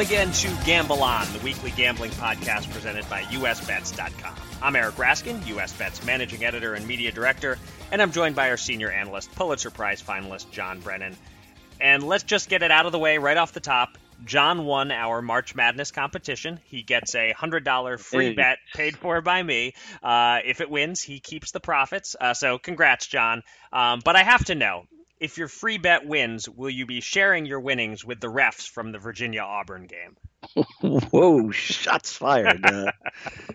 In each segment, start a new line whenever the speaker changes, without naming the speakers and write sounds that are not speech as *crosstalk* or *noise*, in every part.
Welcome again to Gamble On, the weekly gambling podcast presented by USBets.com. I'm Eric Raskin, USBets managing editor and media director, and I'm joined by our senior analyst, Pulitzer Prize finalist John Brennan. And let's just get it out of the way right off the top. John won our March Madness competition. He gets a hundred dollar free
Hey.
bet paid for by me. Uh, if it wins, he keeps the profits. Uh, so congrats, John. Um, but I have to know. If your free bet wins, will you be sharing your winnings with the refs from the Virginia Auburn game? *laughs*
Whoa, shots fired. Uh,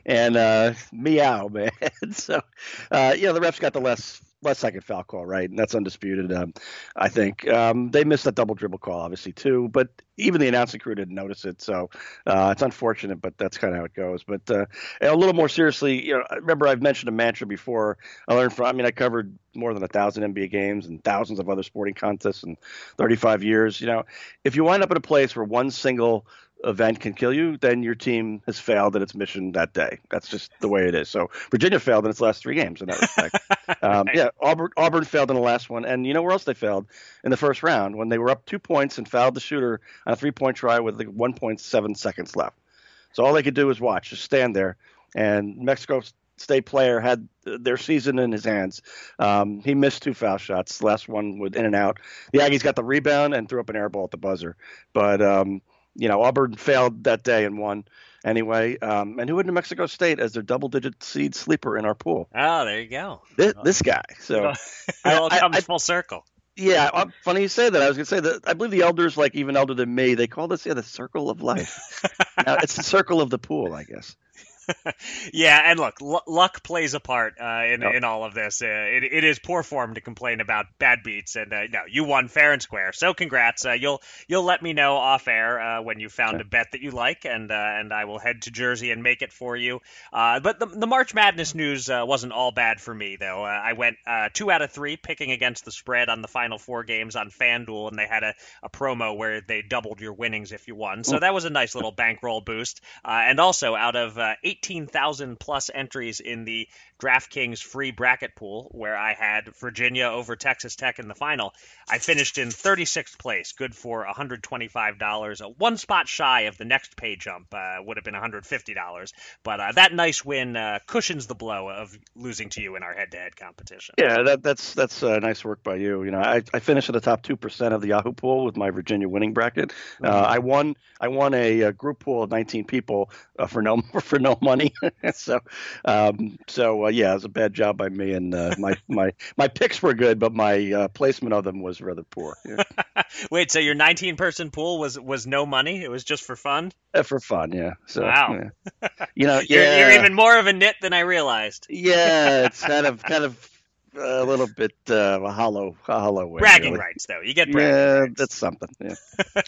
and uh, meow, man. *laughs* so, uh, you know, the refs got the less less second foul call, right? And that's undisputed. Um, I think um, they missed that double dribble call, obviously, too. But even the announcing crew didn't notice it. So uh, it's unfortunate, but that's kind of how it goes. But uh, a little more seriously, you know, I remember I've mentioned a mantra before. I learned from, I mean, I covered more than a thousand NBA games and thousands of other sporting contests in 35 years. You know, if you wind up in a place where one single event can kill you, then your team has failed at its mission that day. That's just the way it is. So Virginia failed in its last three games in that respect. *laughs* um, yeah, Auburn, Auburn failed in the last one, and you know where else they failed in the first round when they were up two points and fouled the shooter on a three-point try with like 1.7 seconds left. So all they could do was watch, just stand there, and Mexico State player had their season in his hands. Um, he missed two foul shots. The last one with in and out. The Aggies got the rebound and threw up an air ball at the buzzer. But um, you know, Auburn failed that day and won anyway. Um, and who had New Mexico State as their double-digit seed sleeper in our pool?
Oh, there you go.
This, this guy. So *laughs*
it
I-
all
I-
comes
I-
full circle.
yeah, uh, funny you say that. I was gonna say that I believe the elders, like even elder than me, they call this yeah the circle of life. *laughs* now, it's the circle of the pool, I guess. *laughs*
yeah, and look, l- luck plays a part uh, in
Yep.
in all of this. Uh, it, it is poor form to complain about bad beats, and uh, no, you won fair and square. So congrats. Uh, you'll you'll let me know off air uh, when you found a bet that you like, and uh, and I will head to Jersey and make it for you. Uh, but the, the March Madness news uh, wasn't all bad for me though. Uh, I went uh, two out of three picking against the spread on the final four games on FanDuel, and they had a, a promo where they doubled your winnings if you won. So that was a nice little bankroll boost. Uh, and also, out of uh, 18,000 plus entries in the DraftKings free bracket pool, where I had Virginia over Texas Tech in the final, I finished in 36th place, good for $125. Uh, one spot shy of the next pay jump uh, would have been $150. But uh, that nice win uh, cushions the blow of losing to you in our head-to-head competition.
Yeah, that, that's that's uh, nice work by you. You know, I, I finished in the top two percent of the Yahoo pool with my Virginia winning bracket. Uh, I won I won a, uh group pool of 19 people uh, for no *laughs* for no money. *laughs* so um, so uh, yeah, it was a bad job by me, and uh, my *laughs* my my picks were good, but my uh, placement of them was rather poor. Yeah. *laughs*
Wait, so your 19-person pool was was no money? It was just for fun?
Uh, for fun, yeah. So
Wow.
yeah. *laughs* you know,
You're, you're even more of a nit than I realized.
yeah, it's kind of kind of a little bit uh, a hollow a hollow way.
Bragging
really.
rights, though. You get bragging
Yeah,
rights.
that's something. Yeah. *laughs*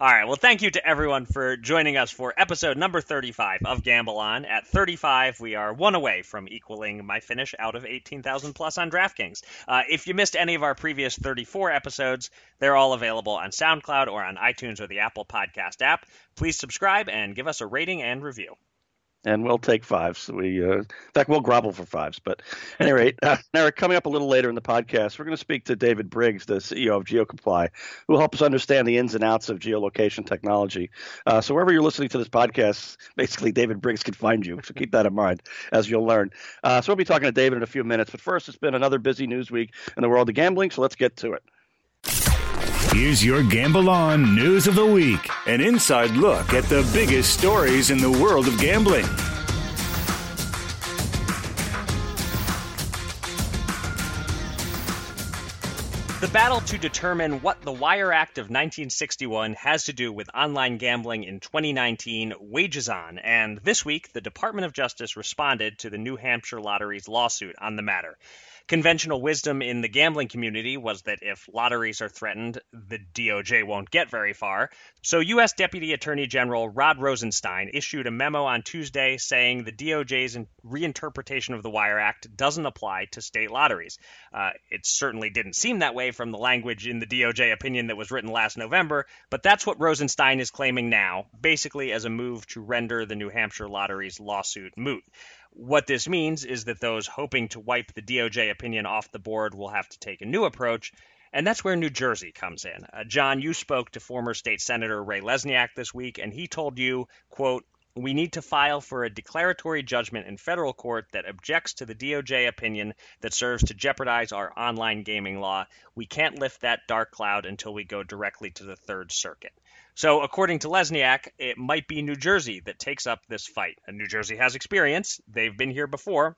All right. Well, thank you to everyone for joining us for episode number 35 of Gamble On. At 35, we are one away from equaling my finish out of 18,000 plus on DraftKings. Uh, if you missed any of our previous 34 episodes, they're all available on SoundCloud or on iTunes or the Apple Podcast app. Please subscribe and give us a rating and review.
And we'll take fives. We, uh, in fact, we'll grovel for fives. But at any rate, uh, *laughs* now coming up a little later in the podcast, we're going to speak to David Briggs, the CEO of GeoComply, who will help us understand the ins and outs of geolocation technology. Uh, so wherever you're listening to this podcast, basically David Briggs can find you. So keep that in mind as you'll learn. Uh, so we'll be talking to David in a few minutes. But first, it's been another busy news week in the world of gambling. So let's get to it.
Here's your Gamble On News of the Week an inside look at the biggest stories in the world of gambling.
The battle to determine what the Wire Act of 1961 has to do with online gambling in 2019 wages on, and this week the Department of Justice responded to the New Hampshire Lottery's lawsuit on the matter. Conventional wisdom in the gambling community was that if lotteries are threatened, the DOJ won't get very far. So, U.S. Deputy Attorney General Rod Rosenstein issued a memo on Tuesday saying the DOJ's reinterpretation of the Wire Act doesn't apply to state lotteries. Uh, it certainly didn't seem that way from the language in the DOJ opinion that was written last November, but that's what Rosenstein is claiming now, basically as a move to render the New Hampshire Lottery's lawsuit moot. What this means is that those hoping to wipe the DOJ opinion off the board will have to take a new approach, And that's where New Jersey comes in. Uh, John, you spoke to former state senator Ray Lesniak this week, and he told you, quote, we need to file for a declaratory judgment in federal court that objects to the DOJ opinion that serves to jeopardize our online gaming law. We can't lift that dark cloud until we go directly to the Third Circuit. So, according to Lesniak, it might be New Jersey that takes up this fight. And New Jersey has experience, they've been here before.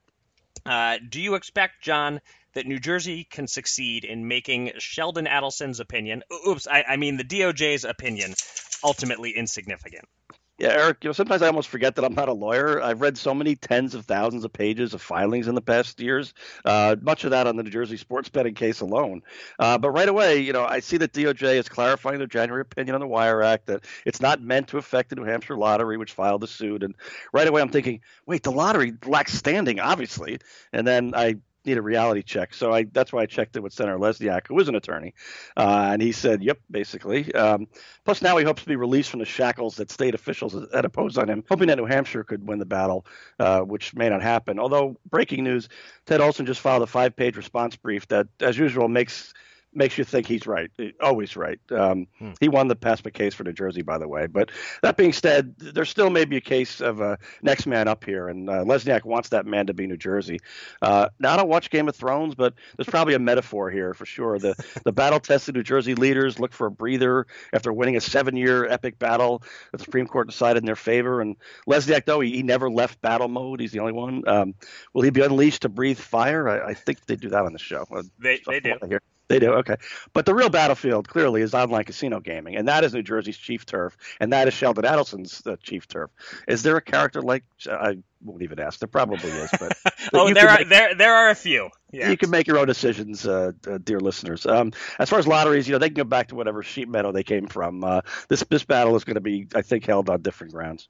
Uh, do you expect, John, that New Jersey can succeed in making Sheldon Adelson's opinion, oops, I, I mean the DOJ's opinion, ultimately insignificant?
Yeah, Eric, you know, sometimes I almost forget that I'm not a lawyer. I've read so many tens of thousands of pages of filings in the past years, uh, much of that on the New Jersey sports betting case alone. Uh, but right away, you know, I see that DOJ is clarifying their January opinion on the Wire Act that it's not meant to affect the New Hampshire lottery, which filed the suit. And right away, I'm thinking, wait, the lottery lacks standing, obviously. And then I need a reality check. So I that's why I checked it with Senator Lesniak, who is an attorney, uh, and he said, "Yep, basically." Um, plus, now he hopes to be released from the shackles that state officials had imposed on him, hoping that New Hampshire could win the battle, uh, which may not happen. Although, breaking news: Ted Olson just filed a five-page response brief that, as usual, makes makes you think he's right, always right. Um, hmm. He won the PASPA case for New Jersey, by the way. But that being said, there still may be a case of a next man up here, and uh, Lesniak wants that man to be New Jersey. Uh, now I don't watch Game of Thrones, but there's probably a metaphor here for sure. The the battle-tested New Jersey leaders look for a breather after winning a seven-year epic battle. The Supreme Court decided in their favor, and Lesniak, though he, he never left battle mode, he's the only one. Um, will he be unleashed to breathe fire? I, I think they do that on the show.
They, they do. Here.
They do okay, but the real battlefield clearly is online casino gaming, and that is New Jersey's chief turf, and that is Sheldon Adelson's uh, chief turf. Is there a character like I won't even ask? There probably is, but, *laughs*
oh, there are make, there there are a few.
You can make your own decisions, uh, uh, dear listeners. Um, as far as lotteries, you know they can go back to whatever sheep meadow they came from. Uh, this this battle is going to be, I think, held on different grounds.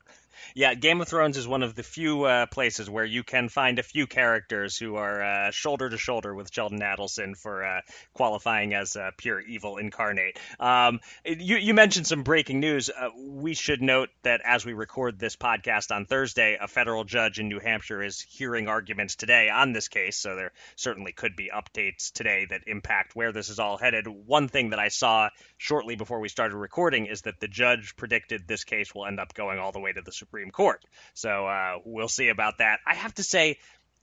Yeah, Game of Thrones is one of the few uh, places where you can find a few characters who are uh, shoulder to shoulder with Sheldon Adelson for uh, qualifying as pure evil incarnate. Um, you, you, mentioned some breaking news. Uh, we should note that as we record this podcast on Thursday, a federal judge in New Hampshire is hearing arguments today on this case, so there certainly could be updates today that impact where this is all headed. One thing that I saw shortly before we started recording is that the judge predicted this case will end up going all the way to the Supreme Court. So uh, we'll see about that. I have to say,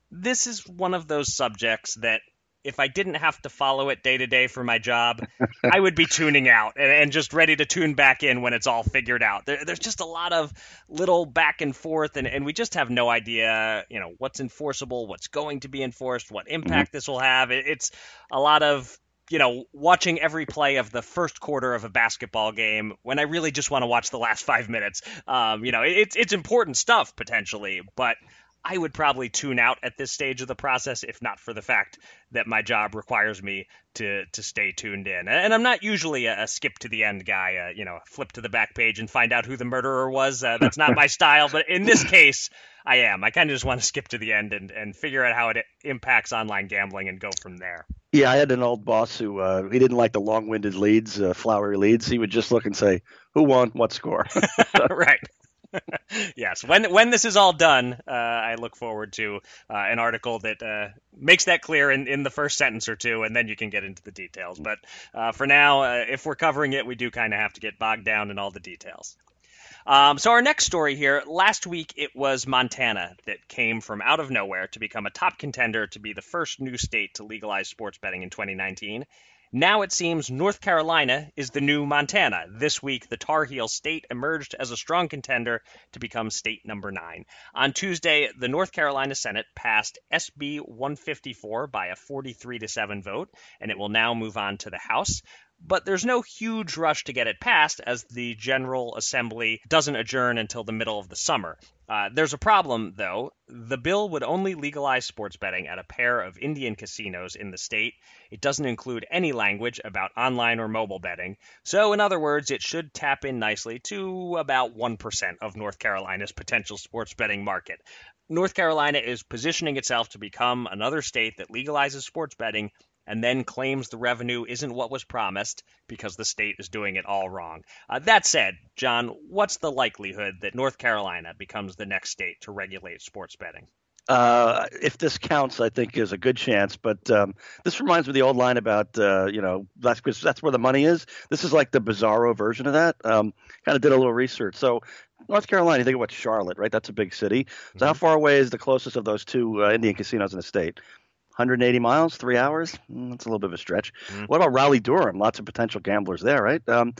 this is one of those subjects that if I didn't have to follow it day to day for my job, I would be tuning out and, and, just ready to tune back in when it's all figured out. There, there's just a lot of little back and forth, and, and we just have no idea, you know, what's enforceable, what's going to be enforced, what impact mm-hmm. this will have. It, it's a lot of you know, watching every play of the first quarter of a basketball game when I really just want to watch the last *laughs* five minutes. Um, you know, it's it's important stuff potentially, but I would probably tune out at this stage of the process if not for the fact that my job requires me to to stay tuned in. And I'm not usually a, a skip to the end guy, uh, you know, flip to the back page and find out who the murderer was. Uh, that's not my *laughs* style. But in this case, I am. I kind of just want to skip to the end and, and figure out how it impacts online gambling and go from there.
Yeah, I had an old boss who uh, he didn't like the long-winded leads, uh, flowery leads. He would just look and say, "Who won? What score?" *laughs*
right. *laughs* yes. When when this is all done, uh, I look forward to uh, an article that uh, makes that clear in, in the first sentence or two, and then you can get into the details. But uh, for now, uh, if we're covering it, we do kind of have to get bogged down in all the details. Um, so our next story here, last week it was Montana that came from out of nowhere to become a top contender to be the first new state to legalize sports betting in 2019. Now it seems North Carolina is the new Montana. This week, the Tar Heel state emerged as a strong contender to become state number nine. On Tuesday, the North Carolina Senate passed SB 154 by a 43 to 7 vote, and it will now move on to the House but there's no huge rush to get it passed as the General Assembly doesn't adjourn until the middle of the summer. Uh, there's a problem, though. The bill would only legalize sports betting at a pair of Indian casinos in the state. It doesn't include any language about online or mobile betting. So, in other words, it should tap in nicely to about 1% of North Carolina's potential sports betting market. North Carolina is positioning itself to become another state that legalizes sports betting and then claims the revenue isn't what was promised because the state is doing it all wrong. Uh, that said, John, what's the likelihood that North Carolina becomes the next state to regulate sports betting?
uh, if this counts, I think is a good chance. But um, this reminds me of the old line about uh, you know that's that's where the money is. This is like the bizarro version of that. Um, kind of did a little research. So North Carolina, you think about Charlotte, right? That's a big city. So mm-hmm. how far away is the closest of those two uh, Indian casinos in the state? 180 miles, three hours. Mm, that's a little bit of a stretch. Mm-hmm. What about Raleigh Durham? Lots of potential gamblers there, right? Um,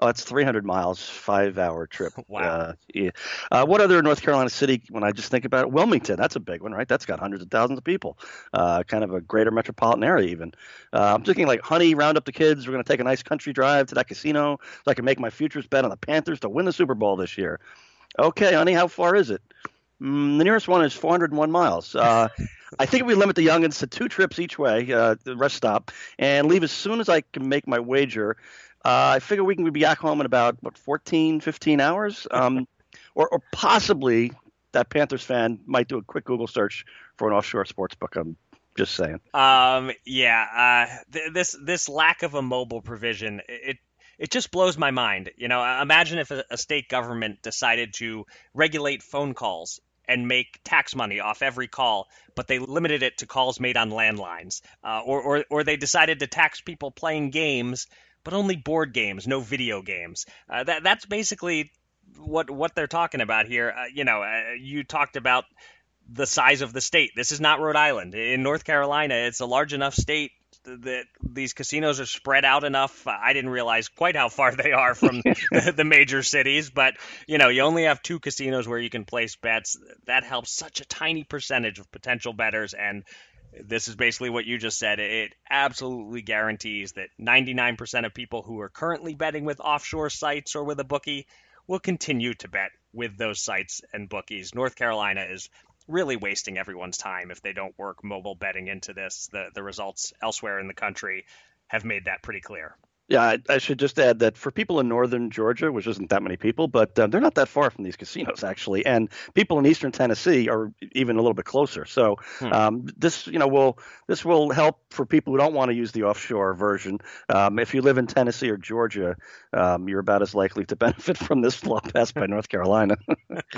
Oh, it's 300 miles, five hour trip. *laughs*
Wow. Uh,
yeah. Uh, what other North Carolina city, when I just think about it? Wilmington, that's a big one, right? That's got hundreds of thousands of people, uh, kind of a greater metropolitan area, even. Uh, I'm thinking like, honey, round up the kids. We're going to take a nice country drive to that casino so I can make my futures bet on the Panthers to win the Super Bowl this year. Okay, honey, how far is it? Mm, the nearest one is 401 miles. Uh, *laughs* I think if we limit the youngins to two trips each way, uh, the rest stop, and leave as soon as I can make my wager, uh, I figure we can be back home in about what 14, 15 hours, *laughs* um, or, or possibly that Panthers fan might do a quick Google search for an offshore sports book. I'm just saying.
Um, yeah, uh, th- this this lack of a mobile provision it it just blows my mind. You know, imagine if a state government decided to regulate phone calls and make tax money off every call, but they limited it to calls made on landlines, uh, or, or or they decided to tax people playing games but only board games, no video games. Uh, that that's basically what what they're talking about here. Uh, you know, uh, you talked about the size of the state. This is not Rhode Island. In North Carolina, it's a large enough state that these casinos are spread out enough. I didn't realize quite how far they are from *laughs* the, the, major cities, but you know, you only have two casinos where you can place bets. That helps such a tiny percentage of potential bettors, and this is basically what you just said. It absolutely guarantees that 99% of people who are currently betting with offshore sites or with a bookie will continue to bet with those sites and bookies. North Carolina is really wasting everyone's time if they don't work mobile betting into this. The the results elsewhere in the country have made that pretty clear.
Yeah, I, I, should just add that for people in northern Georgia, which isn't that many people, but uh, they're not that far from these casinos actually, and people in eastern Tennessee are even a little bit closer. So hmm. um, this, you know, will this will help for people who don't want to use the offshore version. Um, if you live in Tennessee or Georgia, um, you're about as likely to *laughs* benefit from this law passed by North Carolina.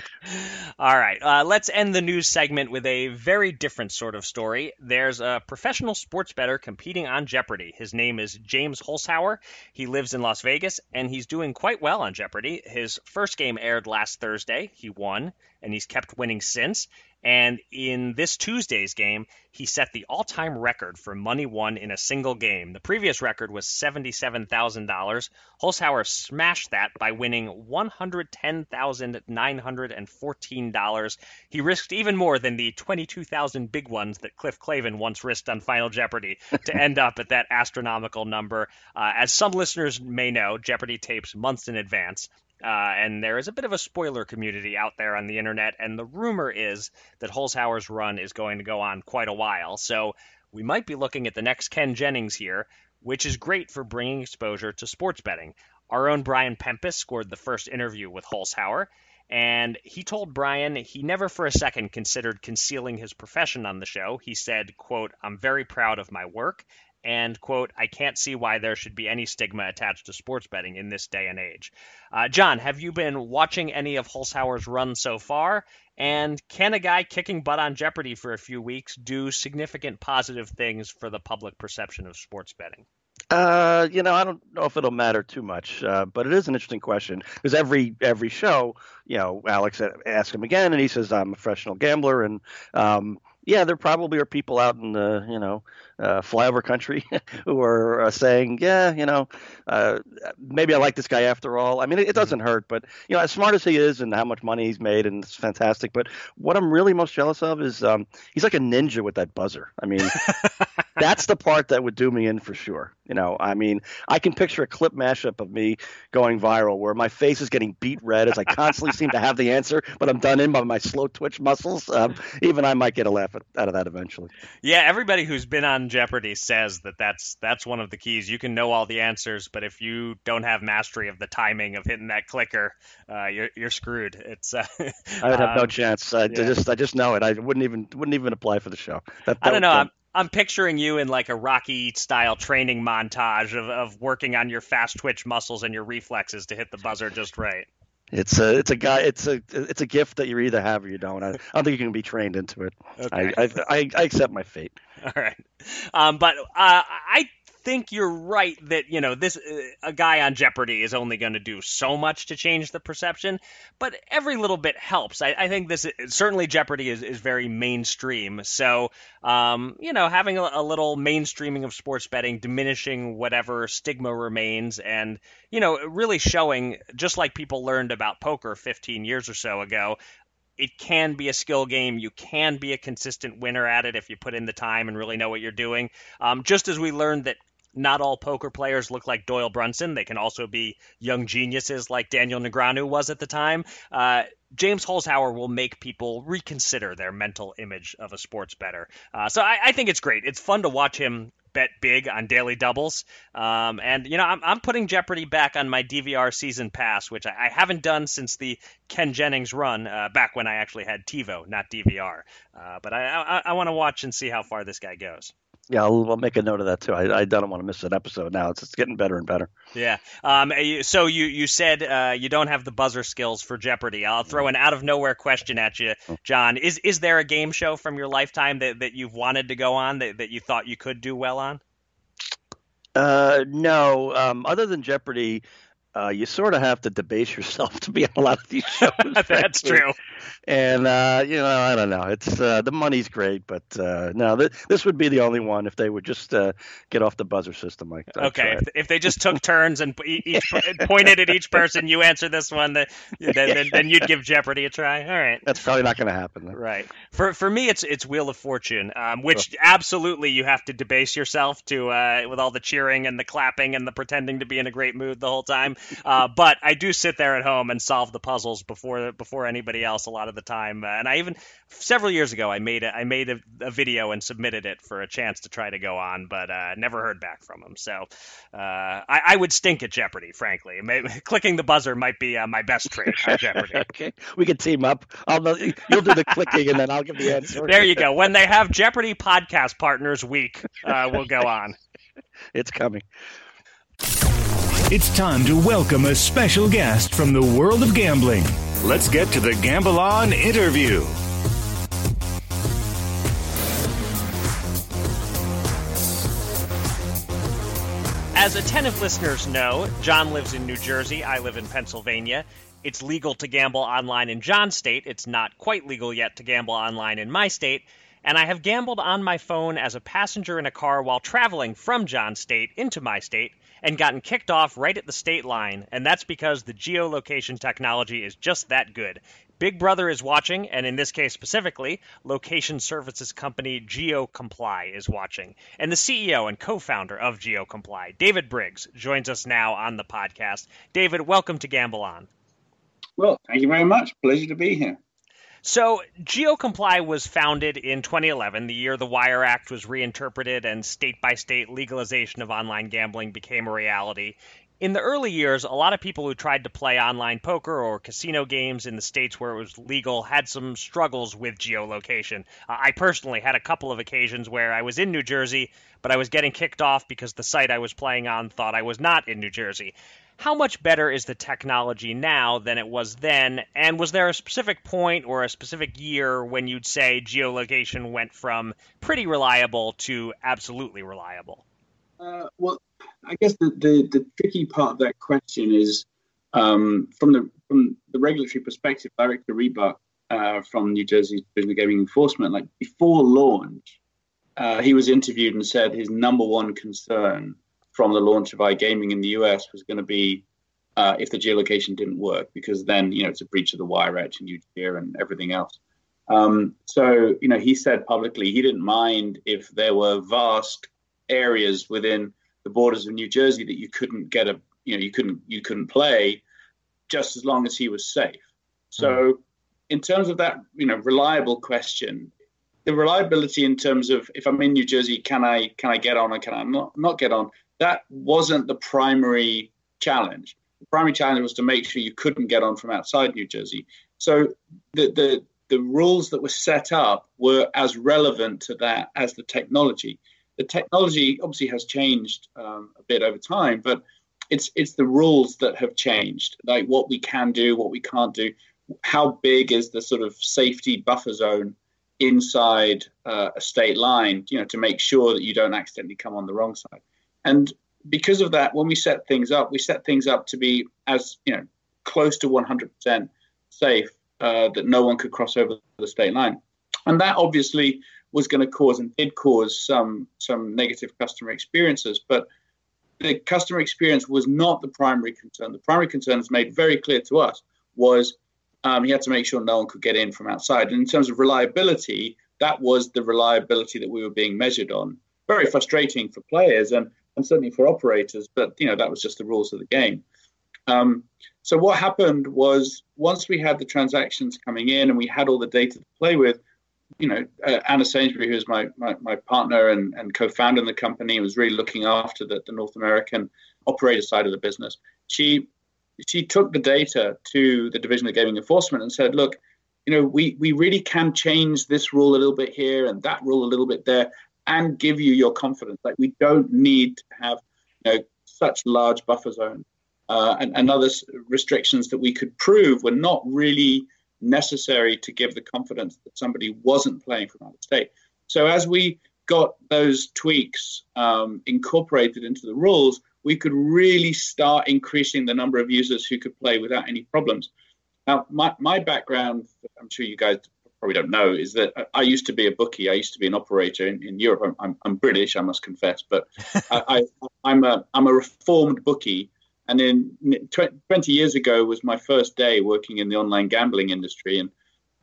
*laughs*
All right, uh, let's end the news segment with a very different sort of story. There's a professional sports bettor competing on Jeopardy. His name is James Holzhauer. He lives in Las Vegas and he's doing quite well on Jeopardy. His first game aired last Thursday. He won and he's kept winning since. And in this Tuesday's game, he set the all time record for money won in a single game. The previous record was $77,000. Holzhauer smashed that by winning $110,914. He risked even more than the 22,000 big ones that Cliff Clavin once risked on Final Jeopardy to end up at that astronomical number. Uh, as some listeners may know, Jeopardy tapes months in advance. Uh, and there is a bit of a spoiler community out there on the internet, and the rumor is that Holzhauer's run is going to go on quite a while. So we might be looking at the next Ken Jennings here, which is great for bringing exposure to sports betting. Our own Brian Pempus scored the first interview with Holzhauer, and he told Brian he never for a second considered concealing his profession on the show. He said, quote, I'm very proud of my work and quote i can't see why there should be any stigma attached to sports betting in this day and age. Uh, john have you been watching any of holzhauer's run so far? And can a guy kicking butt on jeopardy for a few weeks do significant positive things for the public perception of sports betting?
Uh, you know, I don't know if it'll matter too much, uh, but it is an interesting question. Because every every show, you know, Alex asks him again, and he says, "I'm a professional gambler," and um, yeah, there probably are people out in the you know uh, flyover country *laughs* who are uh, saying, yeah, you know, uh, maybe I like this guy after all. I mean, it, it, doesn't hurt, but you know, as smart as he is and how much money he's made, and it's fantastic. But what I'm really most jealous of is um, he's like a ninja with that buzzer. I mean, *laughs* that's the part that would do me in for sure. You know, I mean, I can picture a clip mashup of me going viral where my face is getting beat red as I constantly seem to have the answer, but I'm done in by my slow twitch muscles. Um, even I might get a laugh out of that eventually.
Yeah, everybody who's been on Jeopardy says that that's that's one of the keys. You can know all the answers, but if you don't have mastery of the timing of hitting that clicker, uh, you're you're screwed. It's uh, *laughs*
I would have um, no chance. I yeah. just I just know it. I wouldn't even wouldn't even apply for the show.
That, that I don't know. I'm, picturing you in like a Rocky style training montage of, of working on your fast twitch muscles and your reflexes to hit the buzzer just right.
It's a it's a guy it's a it's a gift that you either have or you don't. I, I don't think you can be trained into it. Okay. I, I, I accept my fate.
All right, um, but uh, I think you're right that you know this uh, a guy on Jeopardy is only going to do so much to change the perception, but every little bit helps. I, I think this certainly Jeopardy is, is very mainstream, so um, you know having a, a, little mainstreaming of sports betting, diminishing whatever stigma remains, and you know really showing just like people learned about poker 15 years or so ago, it can be a skill game. You can be a consistent winner at it if you put in the time and really know what you're doing. Um, just as we learned that not all poker players look like Doyle Brunson. They can also be young geniuses like Daniel Negreanu was at the time. Uh, James Holzhauer will make people reconsider their mental image of a sports bettor. Uh, so I, I, think it's great. It's fun to watch him bet big on daily doubles. Um, and, you know, I'm, I'm, putting Jeopardy back on my DVR season pass, which I, I haven't done since the Ken Jennings run, uh, back when I actually had TiVo, not DVR. Uh, but I, I, I want to watch and see how far this guy goes.
Yeah, I'll, I'll, make a note of that too. I, I don't want to miss an episode now. It's, it's getting better and better.
Yeah. Um. So you you said uh, you don't have the buzzer skills for Jeopardy. I'll throw an out of nowhere question at you, oh. John. Is is there a game show from your lifetime that, that you've wanted to go on that, that you thought you could do well on?
Uh, no. Um, other than Jeopardy, uh, you sort of have to debase yourself *laughs* to be on a lot of these *laughs* shows.
That's true.
And uh, you know, I don't know. It's uh, the money's great, but uh, no, th- this would be the only one if they would just uh, get off the buzzer system like that.
Okay, if, if, they just took turns and each pointed at each person, you answer this one, then, then, then you'd give Jeopardy a try. All right,
that's probably not going to happen.
Though. Right. For for me, it's it's Wheel of Fortune, um, which oh. absolutely you have to debase yourself to uh, with all the cheering and the clapping and the pretending to be in a great mood the whole time. Uh, but I do sit there at home and solve the puzzles before before anybody else a lot of the time. Uh, and I even several years ago I made a, I made a, a, video and submitted it for a chance to try to go on, but uh, never heard back from them. So uh, I, I, would stink at Jeopardy, frankly. Maybe, *laughs* clicking the buzzer might be uh, my best trait at Jeopardy. *laughs*
okay, we can team up. I'll you'll do the clicking and then I'll give the answer.
There you go. When they have Jeopardy podcast partners week, we'll go on. *laughs*
It's coming.
It's time to welcome a special guest from the world of gambling. Let's get to the Gamble On interview.
As attentive listeners know, John lives in New Jersey, I live in Pennsylvania. It's legal to gamble online in John's state. It's not quite legal yet to gamble online in my state. And I have gambled on my phone as a passenger in a car while traveling from John's state into my state and gotten kicked off right at the state line, and that's because the geolocation technology is just that good. Big Brother is watching, and in this case specifically, location services company GeoComply is watching. And the CEO and co founder of GeoComply, David Briggs, joins us now on the podcast. David, welcome to Gamble On.
Well, thank you very much. Pleasure to be here.
So, GeoComply was founded in 2011, the year the Wire Act was reinterpreted and state by state legalization of online gambling became a reality. In the early years, a lot of people who tried to play online poker or casino games in the states where it was legal had some struggles with geolocation. Uh, I personally had a couple of occasions where I was in New Jersey, but I was getting kicked off because the site I was playing on thought I was not in New Jersey how much better is the technology now than it was then? And was there a specific point or a specific year when you'd say geolocation went from pretty reliable to absolutely reliable?
Uh, well, I guess the, the, the, tricky part of that question is um, from the from the regulatory perspective. Director Rebuck uh, from New Jersey Division of Gaming Enforcement, like before launch, uh, he was interviewed and said his number one concern from the launch of iGaming in the US was going to be uh, if the geolocation didn't work, because then you know it's a breach of the wire act and UGR and everything else. Um, so you know he said publicly he didn't mind if there were vast areas within the borders of New Jersey that you couldn't get a you know you couldn't you couldn't play, just as long as he was safe. So mm. in terms of that you know reliable question, the reliability in terms of if I'm in New Jersey, can I can I get on or can I not not get on? That wasn't the primary challenge. The primary challenge was to make sure you couldn't get on from outside New Jersey. So the the the rules that were set up were as relevant to that as the technology. The technology obviously has changed um, a bit over time, but it's it's the rules that have changed, like what we can do, what we can't do. How big is the sort of safety buffer zone inside uh, a state line, you know, to make sure that you don't accidentally come on the wrong side. And because of that, when we set things up, we set things up to be as you know close to 100% safe uh, that no one could cross over the state line. And that obviously was going to cause and did cause some some negative customer experiences, but the customer experience was not the primary concern. The primary concern, is made very clear to us, was um, he had to make sure no one could get in from outside. And in terms of reliability, that was the reliability that we were being measured on. Very frustrating for players and, and certainly for operators, but you know that was just the rules of the game. Um, so what happened was once we had the transactions coming in and we had all the data to play with, you know, uh, Anna Sainsbury, who's my, my, my partner and, and co-founder in the company, was really looking after the, the North American operator side of the business. She she took the data to the Division of Gaming Enforcement and said, look, you know, we, we really can change this rule a little bit here and that rule a little bit there and give you your confidence. Like we don't need to have you know, such large buffer zones uh, and, and other restrictions that we could prove were not really necessary to give the confidence that somebody wasn't playing from out of state. So as we got those tweaks um, incorporated into the rules, we could really start increasing the number of users who could play without any problems. Now, my, my background, I'm sure you guys probably don't know, is that I used to be a bookie. I used to be an operator in, in Europe. I'm, I'm British, I must confess, but *laughs* I, I, am a, I'm a reformed bookie and then 20 years ago was my first day working in the online gambling industry. And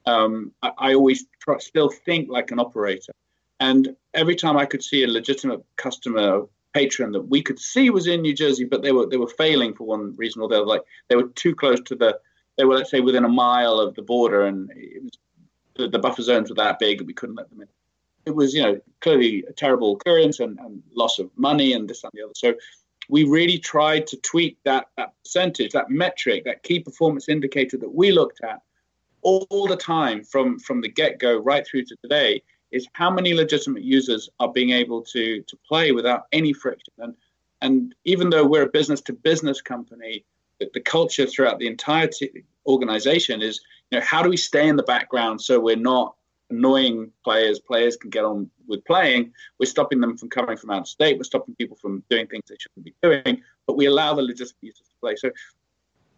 um, I, I, always try, still think like an operator. And every time I could see a legitimate customer patron that we could see was in New Jersey, but they were they were failing for one reason or the other. Like they were too close to the, they were let's say within a mile of the border, and it was, the, the, buffer zones were that big we couldn't let them in. It was you know clearly a terrible occurrence and, and loss of money and this and the other. So we really tried to tweak that, that percentage, that metric, that key performance indicator that we looked at all the time from, from the get go right through to today is how many legitimate users are being able to, to play without any friction. And, and even though we're a business to business company, the, the culture throughout the entire organization is, you know, how do we stay in the background so we're not annoying players. Players can get on with playing. We're stopping them from coming from out of state. We're stopping people from doing things they shouldn't be doing. But we allow the legitimate users to play. So,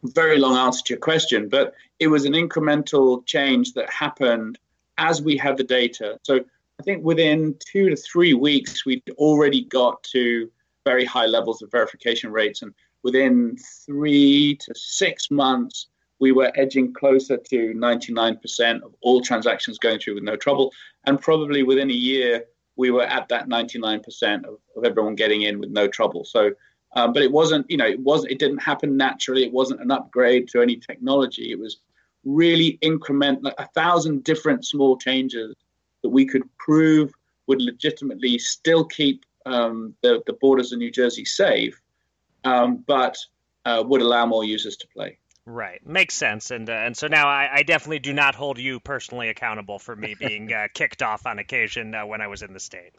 very long answer to your question, but it was an incremental change that happened as we had the data. So, I think within two to three weeks, we'd already got to very high levels of verification rates. And within three to six months, we were edging closer to 99% of all transactions going through with no trouble. And probably within a year, we were at that 99% of, of everyone getting in with no trouble. So, um, but it wasn't, you know, it wasn't, it didn't happen naturally. It wasn't an upgrade to any technology. It was really increment, like a thousand different small changes that we could prove would legitimately still keep um, the, the borders of New Jersey safe, um, but uh, would allow more users to play.
Right, makes sense, and uh, and so now I, I, definitely do not hold you personally accountable for me being uh, *laughs* kicked off on occasion uh, when I was in the state.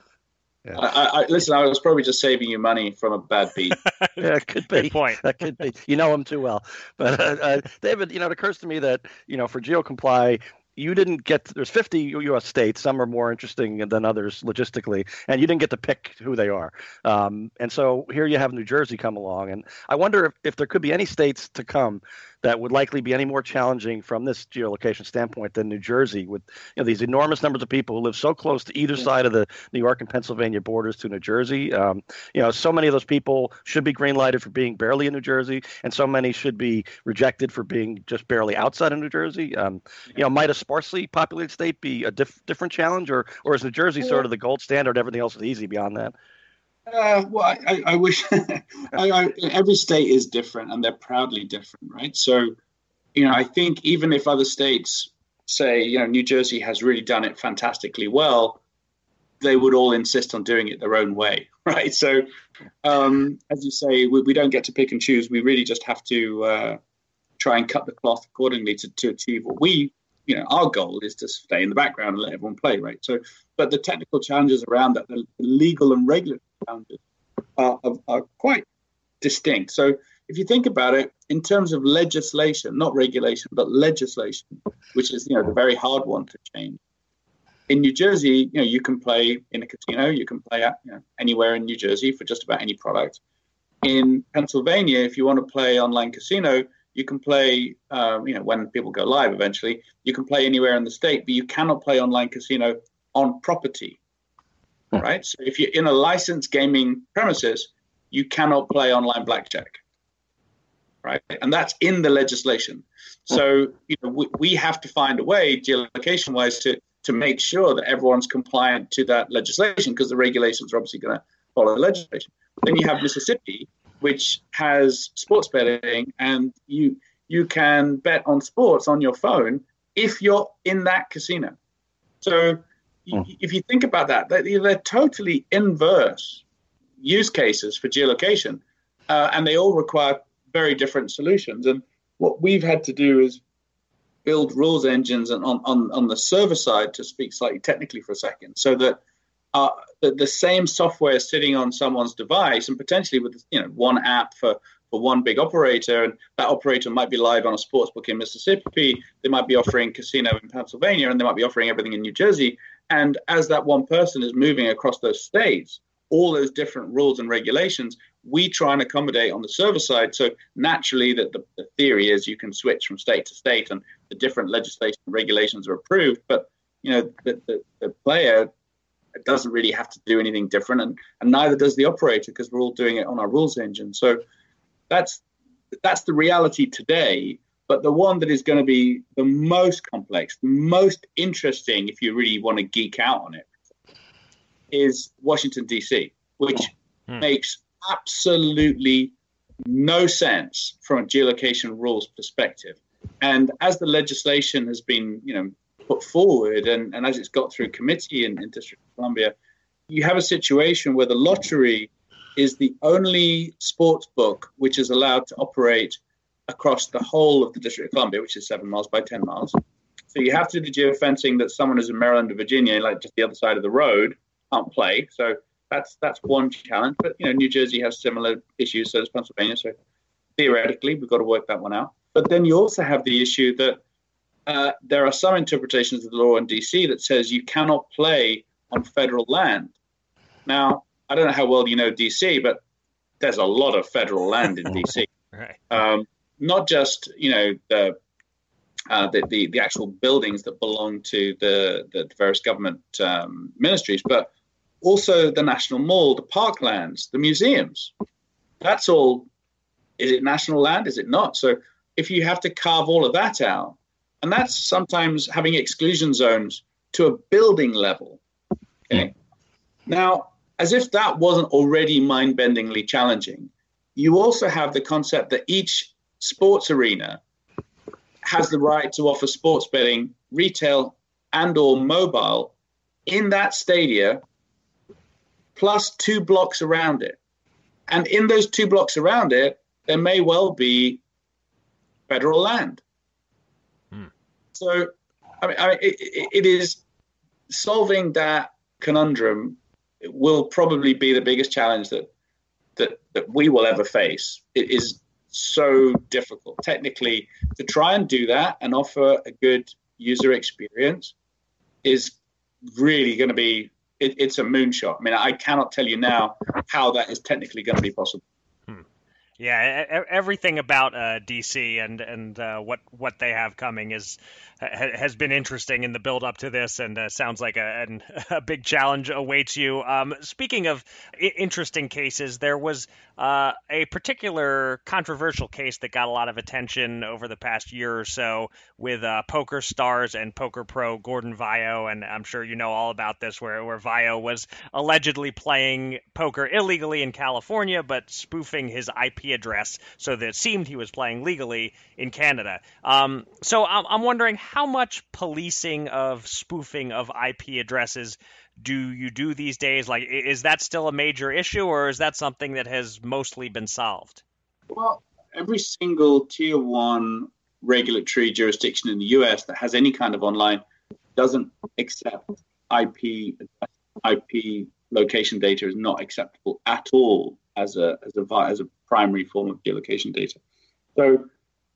Yeah. I, I, listen, I was probably just saving you money from a bad beat. *laughs*
yeah, it could be.
Good point.
That could be. You know him too well, but uh, uh, David, you know, it occurs to me that you know for GeoComply, you didn't get there's 50 U.S. states. Some are more interesting than others logistically, and you didn't get to pick who they are. Um, and so here you have New Jersey come along, and I wonder if, if there could be any states to come that would likely be any more challenging from this geolocation standpoint than New Jersey, with you know these enormous numbers of people who live so close to either side of the New York and Pennsylvania borders to New Jersey. Um, you know, so many of those people should be green lighted for being barely in New Jersey, and so many should be rejected for being just barely outside of New Jersey. Um, you know, might a sparsely populated state be a diff- different challenge, or or is New Jersey sort of the gold standard? Everything else is easy beyond that.
Uh, well, I, I wish *laughs* I, I, every state is different and they're proudly different, right? So, you know, I think even if other states say, you know, New Jersey has really done it fantastically well, they would all insist on doing it their own way, *laughs* right? So, um, as you say, we, we, don't get to pick and choose. We really just have to uh, try and cut the cloth accordingly to, to achieve what we, you know, our goal is to stay in the background and let everyone play, right? So, but the technical challenges around that, the legal and regulatory challenges are, are, quite distinct. So if you think about it in terms of legislation, not regulation, but legislation, which is you know the very hard one to change. In New Jersey, you know you can play in a casino, you can play at, you know, anywhere in New Jersey for just about any product. In Pennsylvania, if you want to play online casino, you can play, um, you know, when people go live eventually, you can play anywhere in the state, but you cannot play online casino on property. Right? So if you're in a licensed gaming premises, you cannot play online blackjack, right? And that's in the legislation. So you know, we, we have to find a way, geolocation wise, to to make sure that everyone's compliant to that legislation because the regulations are obviously going to follow the legislation. Then you have Mississippi, which has sports betting, and you you can bet on sports on your phone if you're in that casino. So mm. if you think about that, they're, they're, totally inverse use cases for geolocation, uh, and they all require very different solutions. And what we've had to do is build rules engines and on, on, on the server side to speak slightly technically for a second so that uh, the, the same software sitting on someone's device and potentially with you know one app for for one big operator, and that operator might be live on a sports book in Mississippi. They might be offering casino in Pennsylvania, and they might be offering everything in New Jersey. And as that one person is moving across those states, all those different rules and regulations, we try and accommodate on the server side. So naturally, that the, the theory is you can switch from state to state, and the different legislation and regulations are approved. But you know, the, the, the player doesn't really have to do anything different, and, and neither does the operator because we're all doing it on our rules engine. So that's that's the reality today. But the one that is going to be the most complex, the most interesting, if you really want to geek out on it, is Washington D.C., which hmm. makes absolutely no sense from a geolocation rules perspective. And as the legislation has been, you know, put forward and, and as it's got through committee in, in District of Columbia, you have a situation where the lottery is the only sports book which is allowed to operate across the whole of the District of Columbia, which is seven miles by 10 miles. So you have to do the geofencing that someone who's in Maryland or Virginia, like just the other side of the road, can't play. So that's that's one challenge. But you know, New Jersey has similar issues, so does Pennsylvania. So theoretically, we've got to work that one out. But then you also have the issue that uh, there are some interpretations of the law in DC that says you cannot play on federal land. Now, I don't know how well you know DC, but there's a lot of federal land in DC. *laughs* right. Um, not just you know the, uh, the, the the actual buildings that belong to the the various government um, ministries, but also the National Mall, the parklands, the museums. That's all. Is it national land? Is it not? So if you have to carve all of that out, and that's sometimes having exclusion zones to a building level. Okay. Now, as if that wasn't already mind bendingly challenging, you also have the concept that each sports arena has the right to offer sports betting, retail, and or mobile in that stadia plus two blocks around it. And in those two blocks around it, there may well be federal land. Hmm. So, I mean, I mean it, it is solving that conundrum will probably be the biggest challenge that that that we will ever face. It is so difficult technically to try and do that and offer a good user experience is really going to be it, it's a moonshot. I mean, I cannot tell you now how that is technically going to be possible.
Hmm. Yeah, everything about uh, DC and and uh, what what they have coming is has been interesting in the build up to this, and uh, sounds like a, *laughs* a, big challenge awaits you. Um, speaking of I- interesting cases, there was uh, a particular controversial case that got a lot of attention over the past year or so with uh, Poker Stars and Poker Pro Gordon Vayo, and I'm sure you know all about this, where where Vayo was allegedly playing poker illegally in California, but spoofing his IP address so that it seemed he was playing legally in Canada. Um, so I'm, I'm wondering how much policing of spoofing of IP addresses do you do these days? Like, is that still a major issue, or is that something that has mostly been solved?
Well, every single tier one regulatory jurisdiction in the US that has any kind of online doesn't accept IP IP location data is not acceptable at all as a as a as a primary form of geolocation data. So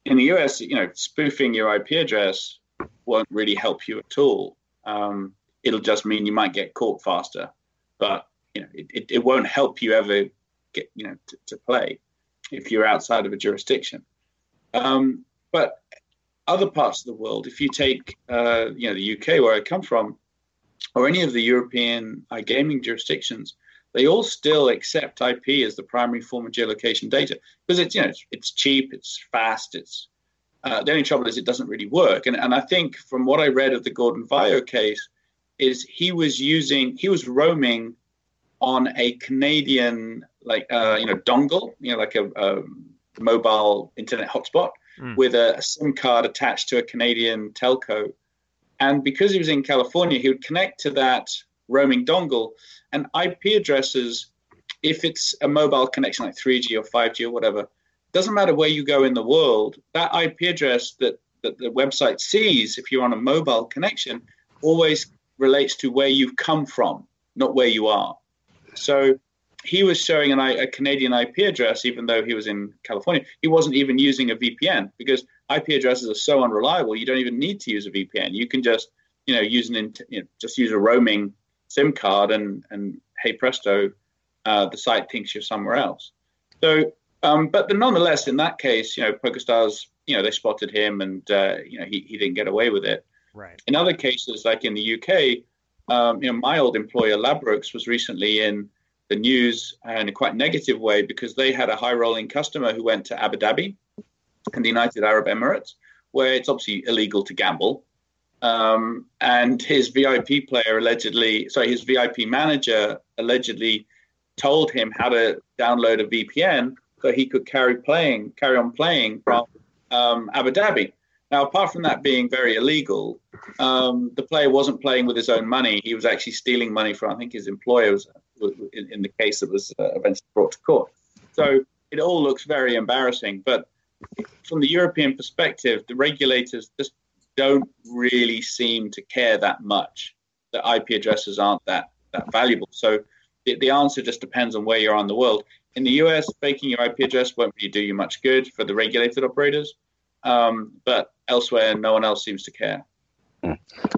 in the US, you know, spoofing your IP address won't really help you at all. Um, it'll just mean you might get caught faster, but you know, it, it, it won't help you ever get you know to, to play if you're outside of a jurisdiction. Um, but other parts of the world, if you take uh, you know the UK where I come from, or any of the European iGaming jurisdictions, they all still accept IP as the primary form of geolocation data because it's you know it's, it's cheap, it's fast, it's uh, the only trouble is it doesn't really work. And and I think from what I read of the Gordon Vayo case, is he was using he was roaming on a Canadian like uh, you know dongle, you know like a, a mobile internet hotspot mm. with a, a SIM card attached to a Canadian telco. And because he was in California, he would connect to that roaming dongle and IP addresses. If it's a mobile connection like 3G or 5G or whatever, doesn't matter where you go in the world. That IP address that, that the website sees, if you're on a mobile connection, always relates to where you've come from, not where you are. So he was showing an, a Canadian IP address, even though he was in California. He wasn't even using a VPN because IP addresses are so unreliable. You don't even need to use a VPN. You can just, you know, use an you know, just use a roaming SIM card, and and hey presto, uh, the site thinks you're somewhere else. So, um, but the, nonetheless, in that case, you know, PokerStars, you know, they spotted him, and uh, you know, he he didn't get away with it.
Right.
In other cases, like in the UK, um, you know, my old employer Ladbrokes was recently in the news in a quite negative way because they had a high rolling customer who went to Abu Dhabi and the United Arab Emirates, where it's obviously illegal to gamble. Um, and his VIP player allegedly, sorry, his VIP manager allegedly told him how to download a VPN so he could carry playing, carry on playing from um, Abu Dhabi. Now, apart from that being very illegal, um, the player wasn't playing with his own money. He was actually stealing money from, I think, his employer in, in the case that was uh, eventually brought to court. So it all looks very embarrassing. But from the European perspective, the regulators just don't really seem to care that much that IP addresses aren't that, that valuable. So the, the answer just depends on where you are in the world. In the US, faking your IP address won't really do you much good for the regulated operators. Um, but elsewhere, no one else seems to care.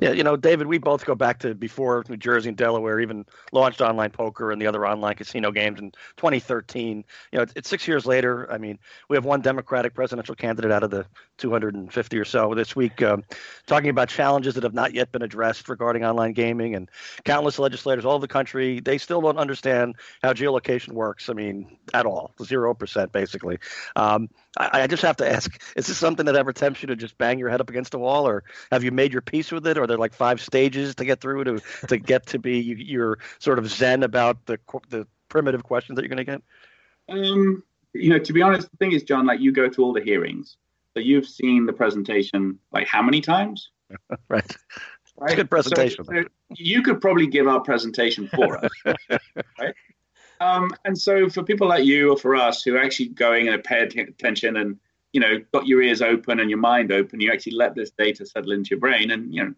Yeah, you know, David, we both go back to before New Jersey and Delaware even launched online poker and the other online casino games in 2013. You know, it's, it's six years later. I mean, we have one Democratic presidential candidate out of the 250 or so this week um, talking about challenges that have not yet been addressed regarding online gaming and countless legislators all over the country. They still don't understand how geolocation works. I mean, at all, zero percent basically. Um, I, I just have to ask: Is this something that ever tempts you to just bang your head up against a wall, or have you made your peace with it? Or are there like five stages to get through to to get to be you're sort of zen about the the primitive questions that you're going to get?
Um, you know, to be honest, the thing is, John, like you go to all the hearings, so you've seen the presentation like how many times?
right. *laughs* Right? It's a good presentation. So, so
you could probably give our presentation for us, *laughs* right? Um, and so for people like you or for us who are actually going and pay attention and you know got your ears open and your mind open, you actually let this data settle into your brain and you know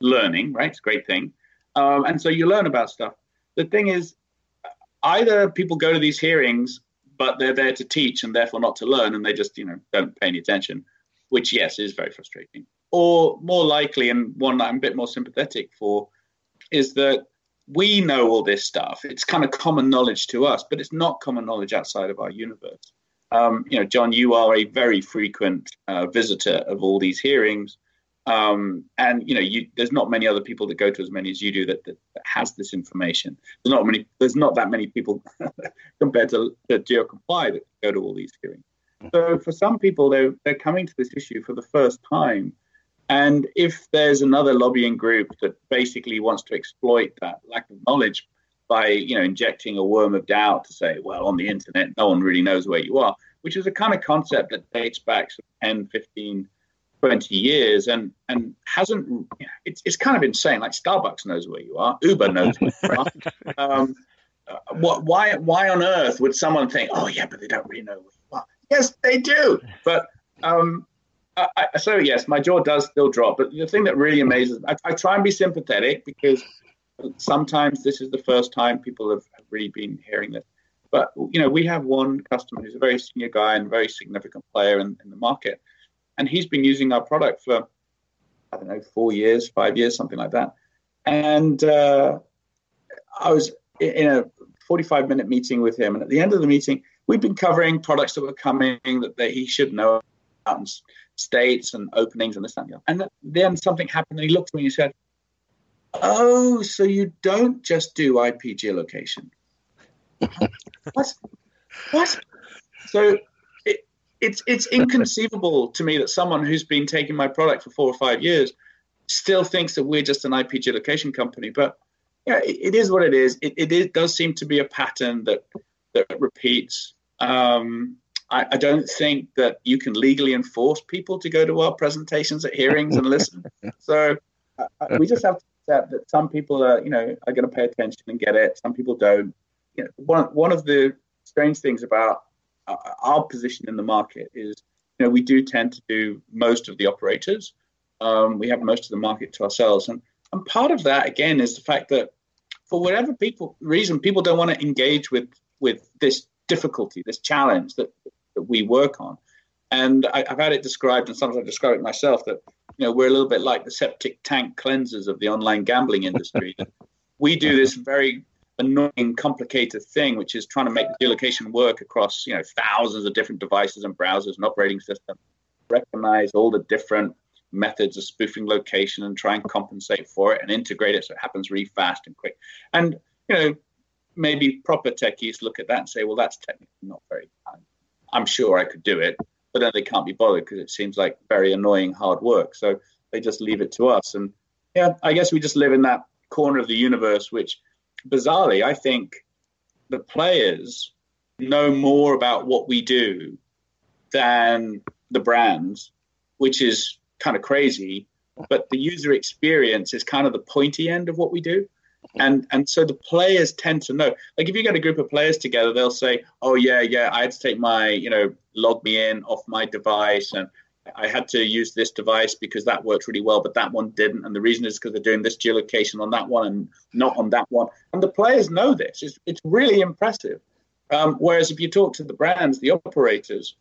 learning, right? It's a great thing. Um, and so you learn about stuff. The thing is, either people go to these hearings, but they're there to teach and therefore not to learn, and they just you know don't pay any attention, which yes is very frustrating. Or more likely, and one that I'm a bit more sympathetic for, is that we know all this stuff. It's kind of common knowledge to us, but it's not common knowledge outside of our universe. Um, you know, John, you are a very frequent uh, visitor of all these hearings, um, and you know, you, there's not many other people that go to as many as you do that, that, that has this information. There's not many. There's not that many people *laughs* compared to, to GeoComply that go to all these hearings. So for some people, they're they're coming to this issue for the first time and if there's another lobbying group that basically wants to exploit that lack of knowledge by, you know, injecting a worm of doubt to say, well, on the internet, no one really knows where you are, which is a kind of concept that dates back 10, 15, 20 years and and hasn't it's, it's kind of insane like starbucks knows where you are uber knows where you are *laughs* um, what, why why on earth would someone think oh yeah but they don't really know where you are yes they do but um, I, so yes, my jaw does still drop. But the thing that really amazes, I, I, try and be sympathetic because sometimes this is the first time people have, have really been hearing this. But you know, we have one customer who's a very senior guy and very significant player in, in the market, and he's been using our product for I don't know four years, five years, something like that. And uh, I was in a 45 minute meeting with him, and at the end of the meeting, we've been covering products that were coming that, that he should know about and states and openings and this and that. And then something happened, and he looked at me and he said, "Oh, so you don't just do IP geolocation?" *laughs* what? What? So it, it's it's inconceivable to me that someone who's been taking my product for four or five years still thinks that we're just an IP geolocation company. But yeah, it, it is what it is. It, it, it does seem to be a pattern that that repeats. Um, I, I, don't think that you can legally enforce people to go to our presentations at hearings and listen. *laughs* So uh, we just have to accept that some people are, you know, are going to pay attention and get it. Some people don't you know, one one of the strange things about uh, our position in the market is, you know, we do tend to do most of the operators. Um, we have most of the market to ourselves, and and part of that again is the fact that for whatever people reason, people don't want to engage with with this difficulty, this challenge that that we work on. And I, have had it described, and sometimes I describe it myself, that you know we're a little bit like the septic tank cleansers of the online gambling industry. *laughs* we do this very annoying, complicated thing, which is trying to make the geolocation work across you know thousands of different devices and browsers and operating systems. Recognize all the different methods of spoofing location and try and compensate for it and integrate it so it happens really fast and quick. And you know, maybe proper techies look at that and say, well, that's technically not very. I'm sure I could do it, but then they can't be bothered because it seems like very annoying hard work. So they just leave it to us. And yeah, I guess we just live in that corner of the universe which bizarrely, I think the players know more about what we do than the brands, which is kind of crazy. But the user experience is kind of the pointy end of what we do. And and so the players tend to know. Like if you get a group of players together, they'll say, "Oh yeah, yeah, I had to take my, you know, log me in off my device, and I had to use this device because that worked really well, but that one didn't. And the reason is because they're doing this geolocation on that one and not on that one. And the players know this. It's, it's really impressive. Um, whereas if you talk to the brands, the operators,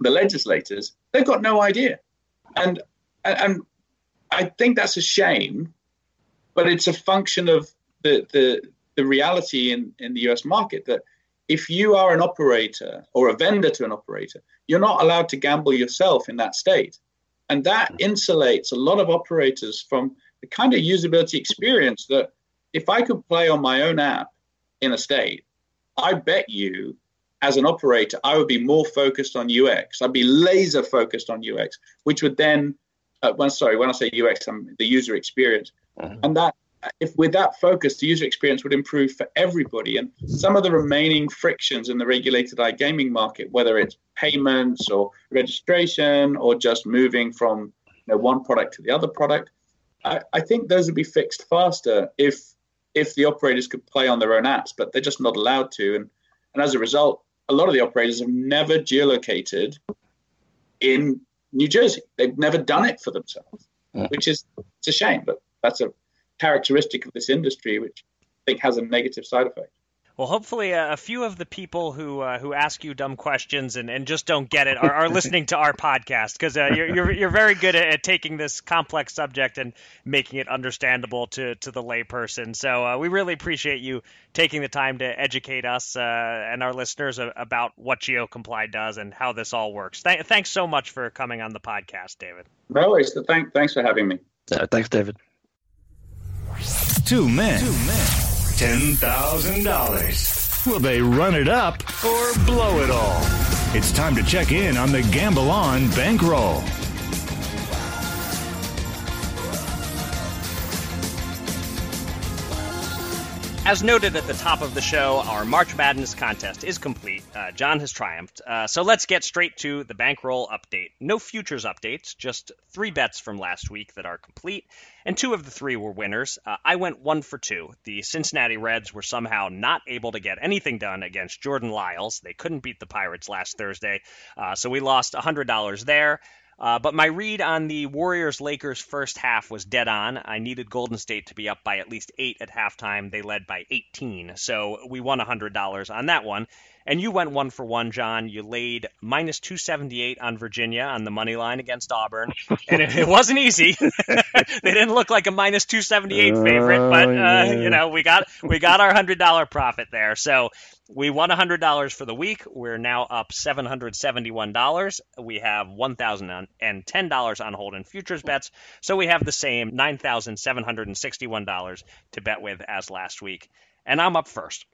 the legislators, they've got no idea. And, and I think that's a shame, but it's a function of the, the, the reality in, in the US market that if you are an operator or a vendor to an operator, you're not allowed to gamble yourself in that state. And that insulates a lot of operators from the kind of usability experience that if I could play on my own app in a state, I bet you as an operator, I would be more focused on UX. I'd be laser focused on UX, which would then, uh, sorry, when I say UX, I'm the user experience, uh-huh. and that if with that focus, the user experience would improve for everybody. And some of the remaining frictions in the regulated iGaming market, whether it's payments or registration or just moving from you know, one product to the other product, I, I think those would be fixed faster if if the operators could play on their own apps, but they're just not allowed to. And and as a result, a lot of the operators have never geolocated in New Jersey. They've never done it for themselves, which is it's a shame, but that's a characteristic of this industry, which I think has a negative side effect.
Well, hopefully, uh, a few of the people who uh, who ask you dumb questions and, and just don't get it are, are listening to our podcast because uh, you're, you're, you're very good at, at, taking this complex subject and making it understandable to, to the layperson. So uh, we really appreciate you taking the time to educate us uh, and our listeners about what GeoComply does and how this all works. Th- thanks so much for coming on the podcast, David.
No worries. Thank, thanks for having me.
thanks, David.
Two men. Two men. $10,000. Will they run it up or blow it all? It's time to check in on the Gamble On bankroll.
As noted at the top of the show, our March Madness contest is complete. Uh, John has triumphed. Uh, so let's get straight to the bankroll update. No futures updates, just three bets from last week that are complete, and two of the three were winners. Uh, I went one for two. The Cincinnati Reds were somehow not able to get anything done against Jordan Lyles. They couldn't beat the Pirates last Thursday, uh, so we lost $100 there. Uh, but my read on the Warriors Lakers first half was dead on. I needed Golden State to be up by at least eight at halftime. They led by 18. So we won $100 on that one. And you went one for one, John. You laid minus 278 on Virginia on the money line against Auburn. And it, it wasn't easy. *laughs* they didn't look like a minus 278 favorite, but, uh, yeah. you know, we got, we got our $100 profit there. So we won $100 for the week. We're now up $771. We have $1,010 on hold in futures bets. So we have the same $9,761 to bet with as last week. And I'm up first.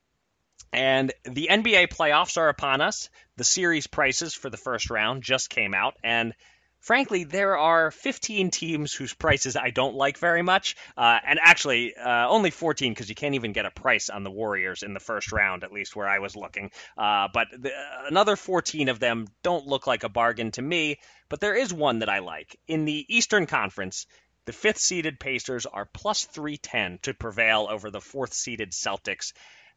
And the NBA playoffs are upon us. The series prices for the first round just came out. And frankly, there are 15 teams whose prices I don't like very much. Uh, and actually, uh, only 14 because you can't even get a price on the Warriors in the first round, at least where I was looking. Uh, but the, another 14 of them don't look like a bargain to me. But there is one that I like. In the Eastern Conference, the fifth seeded Pacers are plus 310 to prevail over the fourth seeded Celtics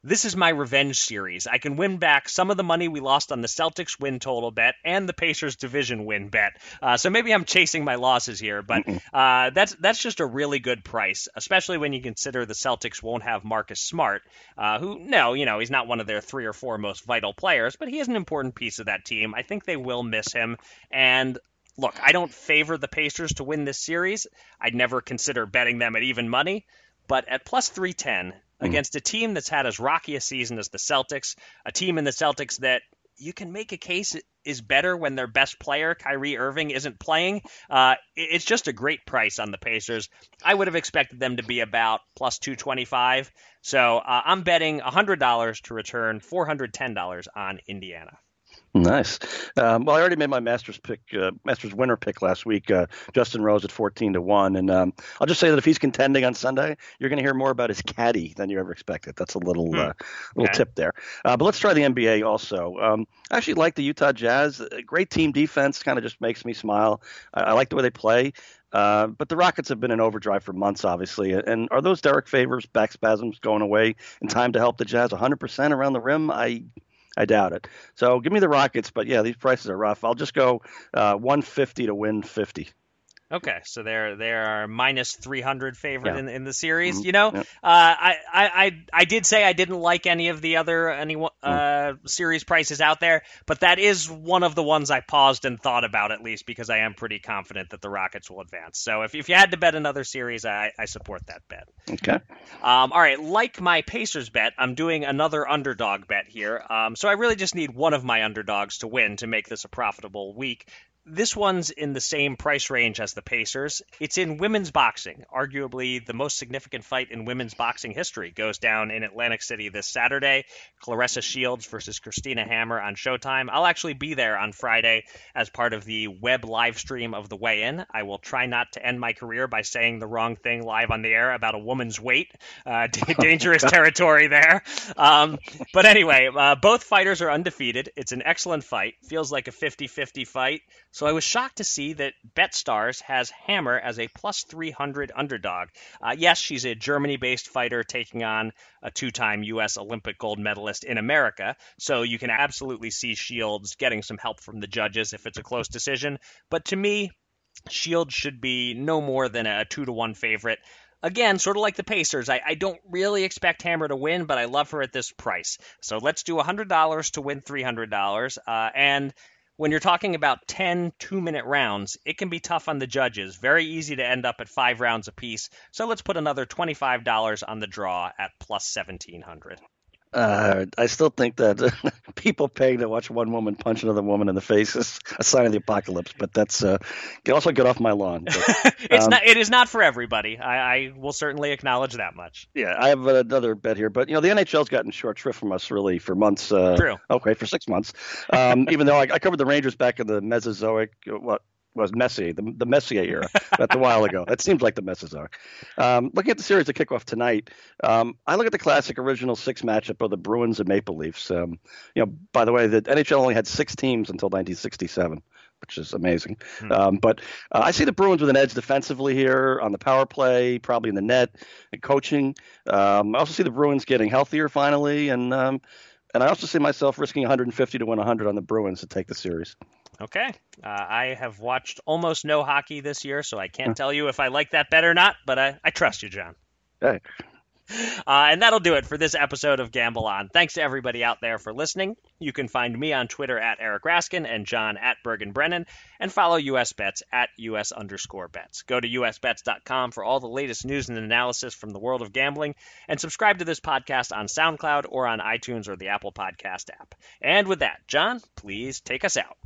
this is my revenge series. I can win back some of the money we lost on the Celtics win total bet and the Pacers division win bet. Uh, so maybe I'm chasing my losses here, but uh, that's that's just a really good price, especially when you consider the Celtics won't have Marcus Smart, uh, who no, you know he's not one of their three or four most vital players, but he is an important piece of that team. I think they will miss him, and look, I don't favor the Pacers to win this series. I'd never consider betting them at even money, but at plus 310, mm-hmm. against a team that's had as rocky a season as the Celtics, a team in the Celtics that you can make a case is better when their best player, Kyrie Irving, isn't playing. Uh, it's just a great price on the Pacers. I would have expected them to be about plus 225. So uh, I'm betting $100 to return $410 on Indiana.
Nice. Um, well, I already made my Masters pick, uh, Masters winner pick last week. Uh, Justin Rose at fourteen to one, and um, I'll just say that if he's contending on Sunday, you're going to hear more about his caddy than you ever expected. That's a little hmm. uh, little okay. tip there. Uh, but let's try the NBA also. Um, I actually like the Utah Jazz. Great team defense, kind of just makes me smile. I, I like the way they play. Uh, but the Rockets have been in overdrive for months, obviously. And are those Derrick Favors back spasms going away in time to help the Jazz 100% around the rim? I I doubt it. So give me the Rockets, but yeah, these prices are rough. I'll just go uh, 150 to win 50.
Okay, so they're they're minus three hundred favorite yeah. in, in the series. Mm-hmm. You know, yeah. uh, I, I I did say I didn't like any of the other any uh, mm. series prices out there, but that is one of the ones I paused and thought about at least because I am pretty confident that the Rockets will advance. So if if you had to bet another series, I, I support that bet.
Okay.
Um, all right, like my Pacers bet, I'm doing another underdog bet here. Um, so I really just need one of my underdogs to win to make this a profitable week. This one's in the same price range as the Pacers. It's in women's boxing. Arguably, the most significant fight in women's boxing history goes down in Atlantic City this Saturday. Claressa Shields versus Christina Hammer on Showtime. I'll actually be there on Friday as part of the web live stream of the weigh in. I will try not to end my career by saying the wrong thing live on the air about a woman's weight. Uh, *laughs* dangerous territory there. Um, but anyway, uh, both fighters are undefeated. It's an excellent fight. Feels like a 50 50 fight. So I was shocked to see that BetStars has Hammer as a plus 300 underdog. Uh, yes, she's a Germany based fighter taking on a two time U.S. Olympic gold medalist in America. So you can absolutely see Shields getting some help from the judges if it's a close decision. But to me, Shields should be no more than a two to one favorite again, sort of like the Pacers, I, I, don't really expect Hammer to win, but I love her at this price. So let's do $100 to win $300. Uh, and when you're talking about 10 two minute rounds, it can be tough on the judges. Very easy to end up at five rounds apiece. So let's put another $25 on the draw at plus 1700
uh, I still think that *laughs* people paying to watch one woman punch another woman in the face is a sign of the apocalypse. But that's uh, also get off my lawn. But, *laughs*
it's um, not. It is not for everybody. I, I, will certainly acknowledge that much.
Yeah, I have another bet here, but you know the NHL's gotten short shrift from us really for months. Uh,
True.
Okay, for six months. Um, even though I, I, covered the Rangers back in the Mesozoic, what was Messier, the, the Messier era. *laughs* That's a while ago. That seems like the Mesozoic. Um, looking at the series to kick off tonight, um, I look at the classic original six matchup of the Bruins and Maple Leafs. Um, you know, by the way, the NHL only had six teams until 1967 which is amazing. Hmm. Um, but uh, I see the Bruins with an edge defensively here on the power play, probably in the net and coaching. Um, I also see the Bruins getting healthier finally, and um, and I also see myself risking 150 to win 100 on the Bruins to take the series.
Okay. Uh, I have watched almost no hockey this year, so I can't tell you if I like that bet or not, but I, I trust you, John.
Hey.
Uh, and that'll do it for this episode of Gamble On. Thanks to everybody out there for listening. You can find me on Twitter at Eric Raskin and John at Bergen Brennan, and follow US Bets at US underscore bets. Go to usbets.com for all the latest news and analysis from the world of gambling, and subscribe to this podcast on SoundCloud or on iTunes or the Apple Podcast app. And with that, John, please take us out.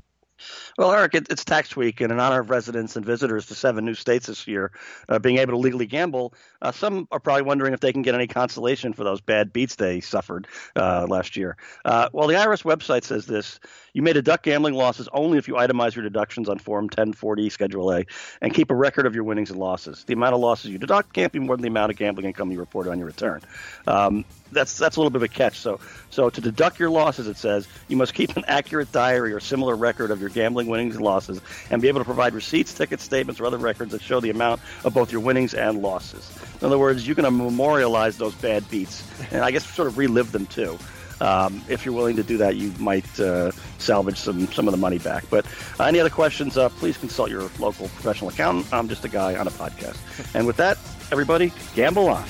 Well, Eric, it, it's tax week, and in honor of residents and visitors to seven new states this year uh, being able to legally gamble, uh, some are probably wondering if they can get any consolation for those bad beats they suffered uh, last year. Uh, well, the IRS website says this you may deduct gambling losses only if you itemize your deductions on Form 1040 Schedule A and keep a record of your winnings and losses. The amount of losses you deduct can't be more than the amount of gambling income you report on your return. Um, that's that's a little bit of a catch. So so to deduct your losses, it says you must keep an accurate diary or similar record of your gambling winnings and losses, and be able to provide receipts, ticket statements, or other records that show the amount of both your winnings and losses. In other words, you can memorialize those bad beats, and I guess sort of relive them too. Um, if you're willing to do that, you might uh, salvage some some of the money back. But uh, any other questions, uh, please consult your local professional accountant. I'm just a guy on a podcast. And with that, everybody, gamble on.